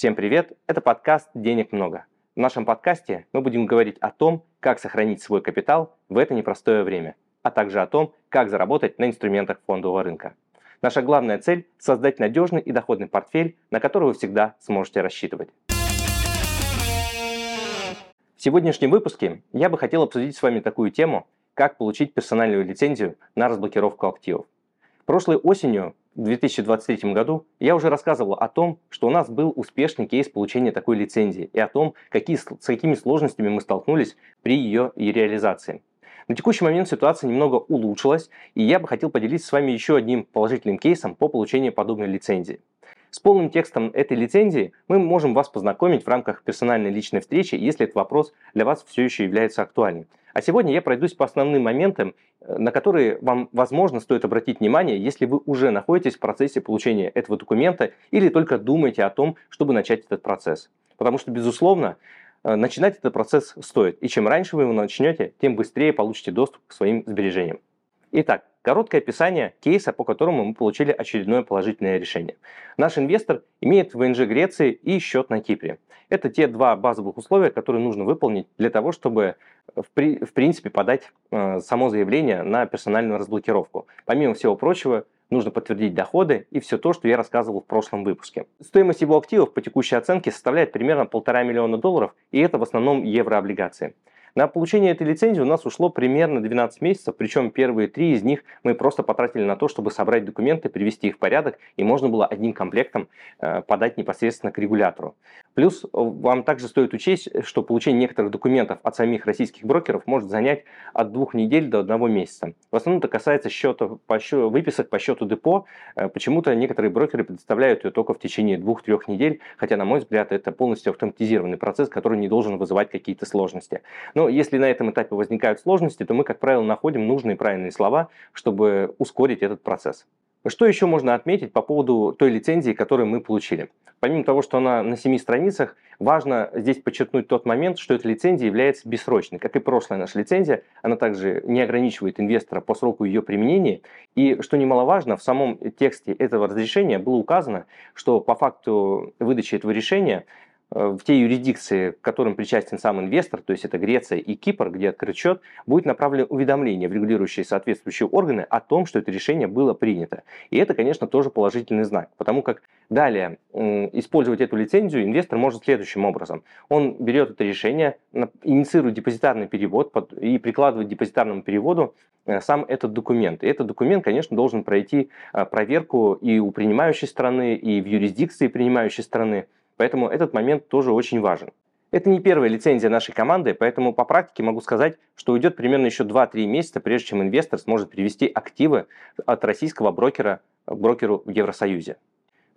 Всем привет! Это подкаст «Денег много». В нашем подкасте мы будем говорить о том, как сохранить свой капитал в это непростое время, а также о том, как заработать на инструментах фондового рынка. Наша главная цель – создать надежный и доходный портфель, на который вы всегда сможете рассчитывать. В сегодняшнем выпуске я бы хотел обсудить с вами такую тему, как получить персональную лицензию на разблокировку активов. Прошлой осенью, 2023 году, я уже рассказывал о том, что у нас был успешный кейс получения такой лицензии и о том, какие, с какими сложностями мы столкнулись при ее реализации. На текущий момент ситуация немного улучшилась, и я бы хотел поделиться с вами еще одним положительным кейсом по получению подобной лицензии. С полным текстом этой лицензии мы можем вас познакомить в рамках персональной личной встречи, если этот вопрос для вас все еще является актуальным. А сегодня я пройдусь по основным моментам, э, на которые вам, возможно, стоит обратить внимание, если вы уже находитесь в процессе получения этого документа или только думаете о том, чтобы начать этот процесс. Потому что, безусловно, э, начинать этот процесс стоит. И чем раньше вы его начнете, тем быстрее получите доступ к своим сбережениям. Итак, Короткое описание кейса, по которому мы получили очередное положительное решение. Наш инвестор имеет ВНЖ Греции и счет на Кипре. Это те два базовых условия, которые нужно выполнить для того, чтобы в, при, в принципе подать э, само заявление на персональную разблокировку. Помимо всего прочего, нужно подтвердить доходы и все то, что я рассказывал в прошлом выпуске. Стоимость его активов по текущей оценке составляет примерно полтора миллиона долларов, и это в основном еврооблигации. На получение этой лицензии у нас ушло примерно 12 месяцев, причем первые три из них мы просто потратили на то, чтобы собрать документы, привести их в порядок, и можно было одним комплектом э, подать непосредственно к регулятору. Плюс э, вам также стоит учесть, что получение некоторых документов от самих российских брокеров может занять от двух недель до одного месяца. В основном это касается счета, по счету, выписок по счету депо. Э, почему-то некоторые брокеры предоставляют ее только в течение двух-трех недель, хотя, на мой взгляд, это полностью автоматизированный процесс, который не должен вызывать какие-то сложности. Но если на этом этапе возникают сложности, то мы, как правило, находим нужные правильные слова, чтобы ускорить этот процесс. Что еще можно отметить по поводу той лицензии, которую мы получили? Помимо того, что она на 7 страницах, важно здесь подчеркнуть тот момент, что эта лицензия является бессрочной. Как и прошлая наша лицензия, она также не ограничивает инвестора по сроку ее применения. И, что немаловажно, в самом тексте этого разрешения было указано, что по факту выдачи этого решения в те юрисдикции, к которым причастен сам инвестор, то есть это Греция и Кипр, где открыт счет, будет направлено уведомление в регулирующие соответствующие органы о том, что это решение было принято. И это, конечно, тоже положительный знак, потому как далее использовать эту лицензию инвестор может следующим образом. Он берет это решение, инициирует депозитарный перевод и прикладывает к депозитарному переводу э, сам этот документ. И этот документ, конечно, должен пройти э, проверку и у принимающей страны, и в юрисдикции принимающей страны. Поэтому этот момент тоже очень важен. Это не первая лицензия нашей команды, поэтому по практике могу сказать, что уйдет примерно еще 2-3 месяца, прежде чем инвестор сможет перевести активы от российского брокера к брокеру в Евросоюзе.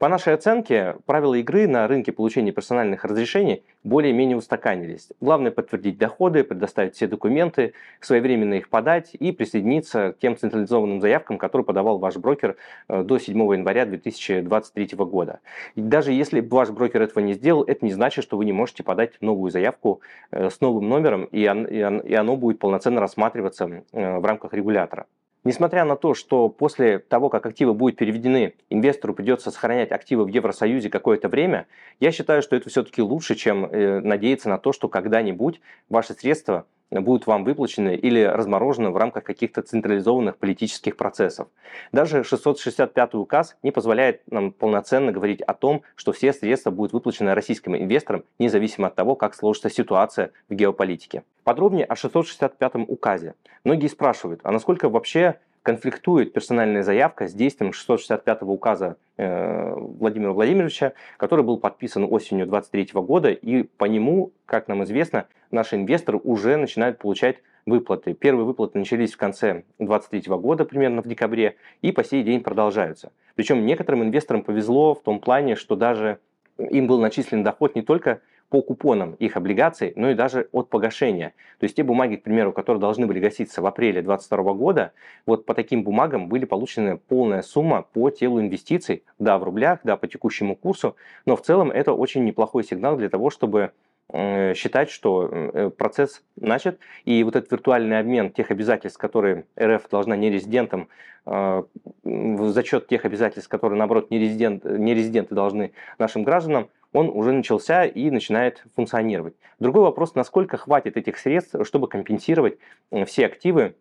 По нашей оценке, правила игры на рынке получения персональных разрешений более-менее устаканились. Главное подтвердить доходы, предоставить все документы, своевременно их подать и присоединиться к тем централизованным заявкам, которые подавал ваш брокер э, до 7 января 2023 года. И даже если ваш брокер этого не сделал, это не значит, что вы не можете подать новую заявку э, с новым номером, и оно будет полноценно рассматриваться э, в рамках регулятора. Несмотря на то, что после того, как активы будут переведены, инвестору придется сохранять активы в Евросоюзе какое-то время, я считаю, что это все-таки лучше, чем э, надеяться на то, что когда-нибудь ваши средства будут вам выплачены или разморожены в рамках каких-то централизованных политических процессов. Даже 665 указ не позволяет нам полноценно говорить о том, что все средства будут выплачены российским инвесторам, независимо от того, как сложится ситуация в геополитике. Подробнее о 665 указе. Многие спрашивают, а насколько вообще конфликтует персональная заявка с действием 665 указа э, Владимира Владимировича, который был подписан осенью 2023 года, и по нему, как нам известно, наши инвесторы уже начинают получать выплаты. Первые выплаты начались в конце 2023 года, примерно в декабре, и по сей день продолжаются. Причем некоторым инвесторам повезло в том плане, что даже им был начислен доход не только по купонам их облигаций, но и даже от погашения. То есть те бумаги, к примеру, которые должны были гаситься в апреле 2022 года, вот по таким бумагам были получены полная сумма по телу инвестиций, да, в рублях, да, по текущему курсу, но в целом это очень неплохой сигнал для того, чтобы считать, что процесс начат, и вот этот виртуальный обмен тех обязательств, которые РФ должна нерезидентам, за счет тех обязательств, которые, наоборот, нерезидент, нерезиденты должны нашим гражданам, он уже начался и начинает функционировать. Другой вопрос, насколько хватит этих средств, чтобы компенсировать все активы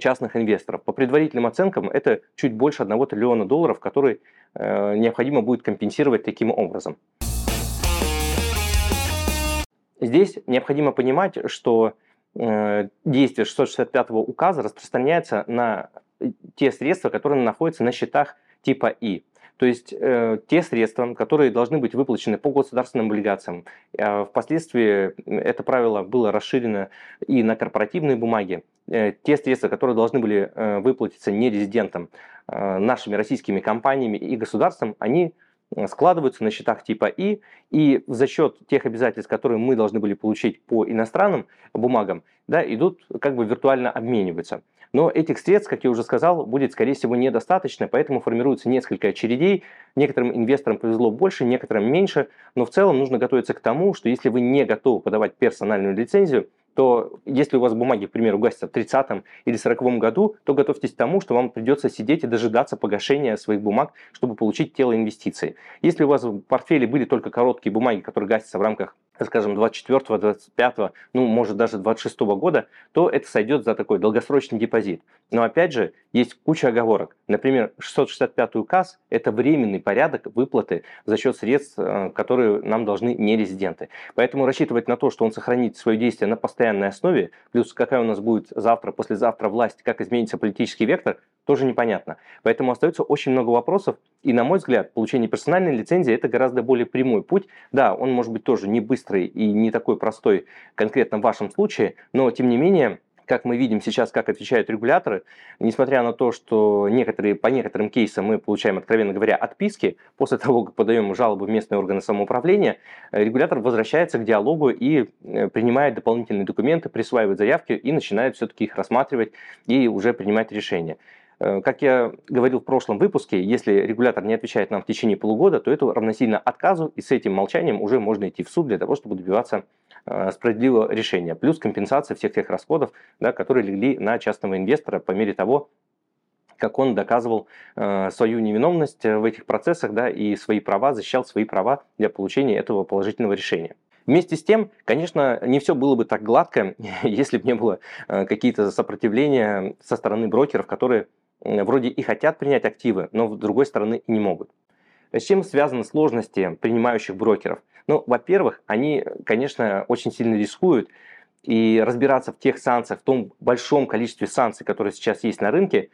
частных инвесторов. По предварительным оценкам это чуть больше 1 триллиона долларов, которые э, необходимо будет компенсировать таким образом. Здесь необходимо понимать, что э, действие 665 указа распространяется на те средства, которые находятся на счетах типа И. То есть э, те средства, которые должны быть выплачены по государственным облигациям, э, впоследствии это правило было расширено и на корпоративные бумаги, э, те средства, которые должны были э, выплатиться нерезидентам, э, нашими российскими компаниями и государством, они складываются на счетах типа И, и за счет тех обязательств, которые мы должны были получить по иностранным бумагам, да, идут, как бы виртуально обмениваются. Но этих средств, как я уже сказал, будет, скорее всего, недостаточно, поэтому формируется несколько очередей. Некоторым инвесторам повезло больше, некоторым меньше, но в целом нужно готовиться к тому, что если вы не готовы подавать персональную лицензию, то если у вас бумаги, к примеру, гасятся в 30 или 40 году, то готовьтесь к тому, что вам придется сидеть и дожидаться погашения своих бумаг, чтобы получить тело инвестиций. Если у вас в портфеле были только короткие бумаги, которые гасятся в рамках скажем, 24, 25, ну, может, даже 26 года, то это сойдет за такой долгосрочный депозит. Но опять же, есть куча оговорок. Например, 665 указ – это временный порядок выплаты за счет средств, э, которые нам должны не резиденты. Поэтому рассчитывать на то, что он сохранит свое действие на постоянной основе, плюс какая у нас будет завтра, послезавтра власть, как изменится политический вектор, тоже непонятно. Поэтому остается очень много вопросов, и, на мой взгляд, получение персональной лицензии – это гораздо более прямой путь. Да, он может быть тоже не быстрый и не такой простой конкретно в вашем случае, но, тем не менее, как мы видим сейчас, как отвечают регуляторы, несмотря на то, что некоторые, по некоторым кейсам мы получаем, откровенно говоря, отписки, после того, как подаем жалобу в местные органы самоуправления, э, регулятор возвращается к диалогу и э, принимает дополнительные документы, присваивает заявки и начинает все-таки их рассматривать и уже принимать решения. Э, как я говорил в прошлом выпуске, если регулятор не отвечает нам в течение полугода, то это равносильно отказу, и с этим молчанием уже можно идти в суд для того, чтобы добиваться э, справедливого решения. Плюс компенсация всех тех расходов, да, которые легли на частного инвестора по мере того, как он доказывал э, свою невиновность в этих процессах да, и свои права, защищал свои права для получения этого положительного решения. Вместе с тем, конечно, не все было бы так гладко, если бы не было э, какие-то сопротивления со стороны брокеров, которые вроде и хотят принять активы, но с другой стороны не могут. С чем связаны сложности принимающих брокеров? Ну, во-первых, они, конечно, очень сильно рискуют, и разбираться в тех санкциях, в том большом количестве санкций, которые сейчас есть на рынке,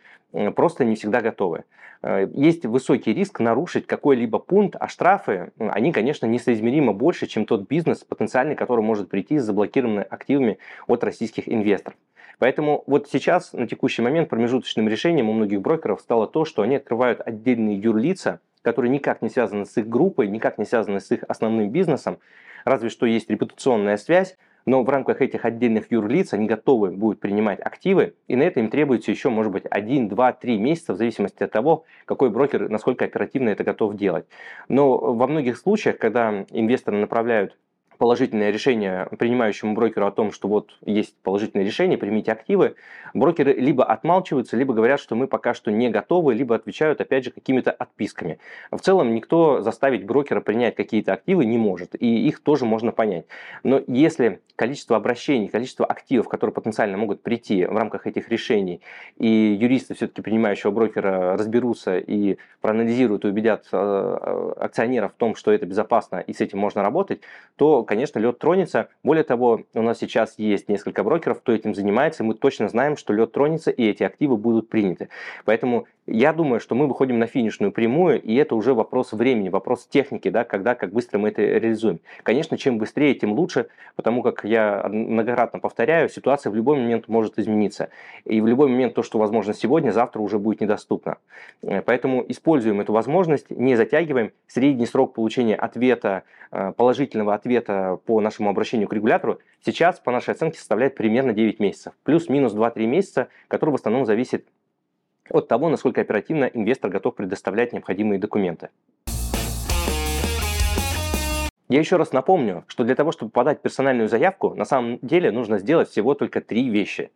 просто не всегда готовы. Э, есть высокий риск нарушить какой-либо пункт, а штрафы, они, конечно, несоизмеримо больше, чем тот бизнес потенциальный, который может прийти с заблокированными активами от российских инвесторов. Поэтому вот сейчас, на текущий момент, промежуточным решением у многих брокеров стало то, что они открывают отдельные юрлица, которые никак не связаны с их группой, никак не связаны с их основным бизнесом, разве что есть репутационная связь, но в рамках этих отдельных юрлиц они готовы будут принимать активы, и на это им требуется еще, может быть, 1, 2, 3 месяца, в зависимости от того, какой брокер, насколько оперативно это готов делать. Но во многих случаях, когда инвесторы направляют положительное решение принимающему брокеру о том, что вот есть положительное решение, примите активы, брокеры либо отмалчиваются, либо говорят, что мы пока что не готовы, либо отвечают, опять же, какими-то отписками. В целом никто заставить брокера принять какие-то активы не может, и их тоже можно понять. Но если количество обращений, количество активов, которые потенциально могут прийти в рамках этих решений, и юристы все-таки принимающего брокера разберутся и проанализируют и убедят э, э, акционеров в том, что это безопасно и с этим можно работать, то, конечно, лед тронется. Более того, у нас сейчас есть несколько брокеров, кто этим занимается, и мы точно знаем, что лед тронется, и эти активы будут приняты. Поэтому я думаю, что мы выходим на финишную прямую, и это уже вопрос времени, вопрос техники, да, когда, как быстро мы это реализуем. Конечно, чем быстрее, тем лучше, потому как я многократно повторяю, ситуация в любой момент может измениться. И в любой момент то, что возможно сегодня, завтра уже будет недоступно. Э, поэтому используем эту возможность, не затягиваем. Средний срок получения ответа, э, положительного ответа по нашему обращению к регулятору сейчас, по нашей оценке, составляет примерно 9 месяцев. Плюс-минус 2-3 месяца, которые в основном зависят от того, насколько оперативно инвестор готов предоставлять необходимые документы. Я еще раз напомню, что для того, чтобы подать персональную заявку, на самом деле нужно сделать всего только три вещи.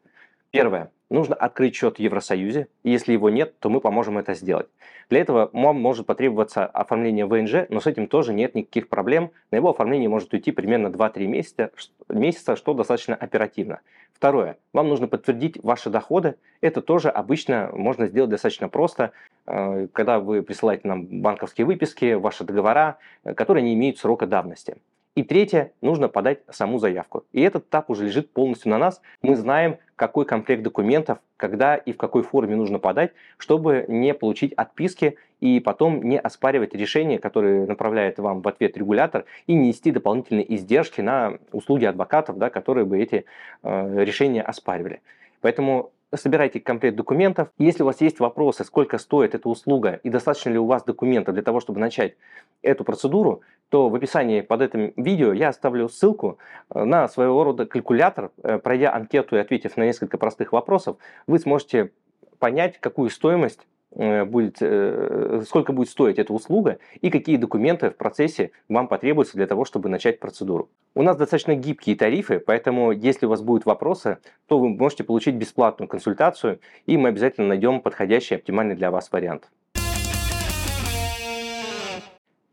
Первое. Нужно открыть счет в Евросоюзе, и если его нет, то мы поможем это сделать. Для этого вам может потребоваться оформление ВНЖ, но с этим тоже нет никаких проблем. На его оформление может уйти примерно 2-3 месяца, месяца, что достаточно оперативно. Второе. Вам нужно подтвердить ваши доходы. Это тоже обычно можно сделать достаточно просто, э, когда вы присылаете нам банковские выписки, ваши договора, э, которые не имеют срока давности. И третье, нужно подать саму заявку. И этот этап уже лежит полностью на нас. Мы знаем, какой комплект документов, когда и в какой форме нужно подать, чтобы не получить отписки и потом не оспаривать решения, которые направляет вам в ответ регулятор, и не нести дополнительные издержки на услуги адвокатов, да, которые бы эти э, решения оспаривали. Поэтому собирайте комплект документов. Если у вас есть вопросы, сколько стоит эта услуга и достаточно ли у вас документов для того, чтобы начать эту процедуру, то в описании под этим видео я оставлю ссылку э, на своего рода калькулятор. Э, пройдя анкету и ответив на несколько простых вопросов, вы сможете понять, какую стоимость будет, э, сколько будет стоить эта услуга и какие документы в процессе вам потребуются для того, чтобы начать процедуру. У нас достаточно гибкие тарифы, поэтому если у вас будут вопросы, то вы можете получить бесплатную консультацию, и мы обязательно найдем подходящий, оптимальный для вас вариант.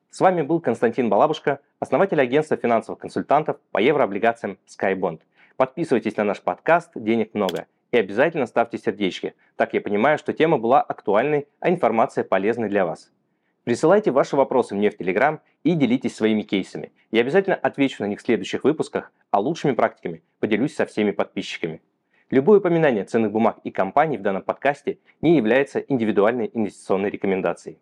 С вами был Константин Балабушка, основатель агентства финансовых консультантов по еврооблигациям SkyBond. Подписывайтесь на наш подкаст «Денег много» и обязательно ставьте сердечки. Так я понимаю, что тема была актуальной, а информация полезной для вас. Присылайте ваши вопросы мне в Телеграм и делитесь своими кейсами. Я обязательно отвечу на них в следующих выпусках, а лучшими практиками поделюсь со всеми подписчиками. Любое упоминание ценных бумаг и компаний в данном подкасте не является индивидуальной инвестиционной рекомендацией.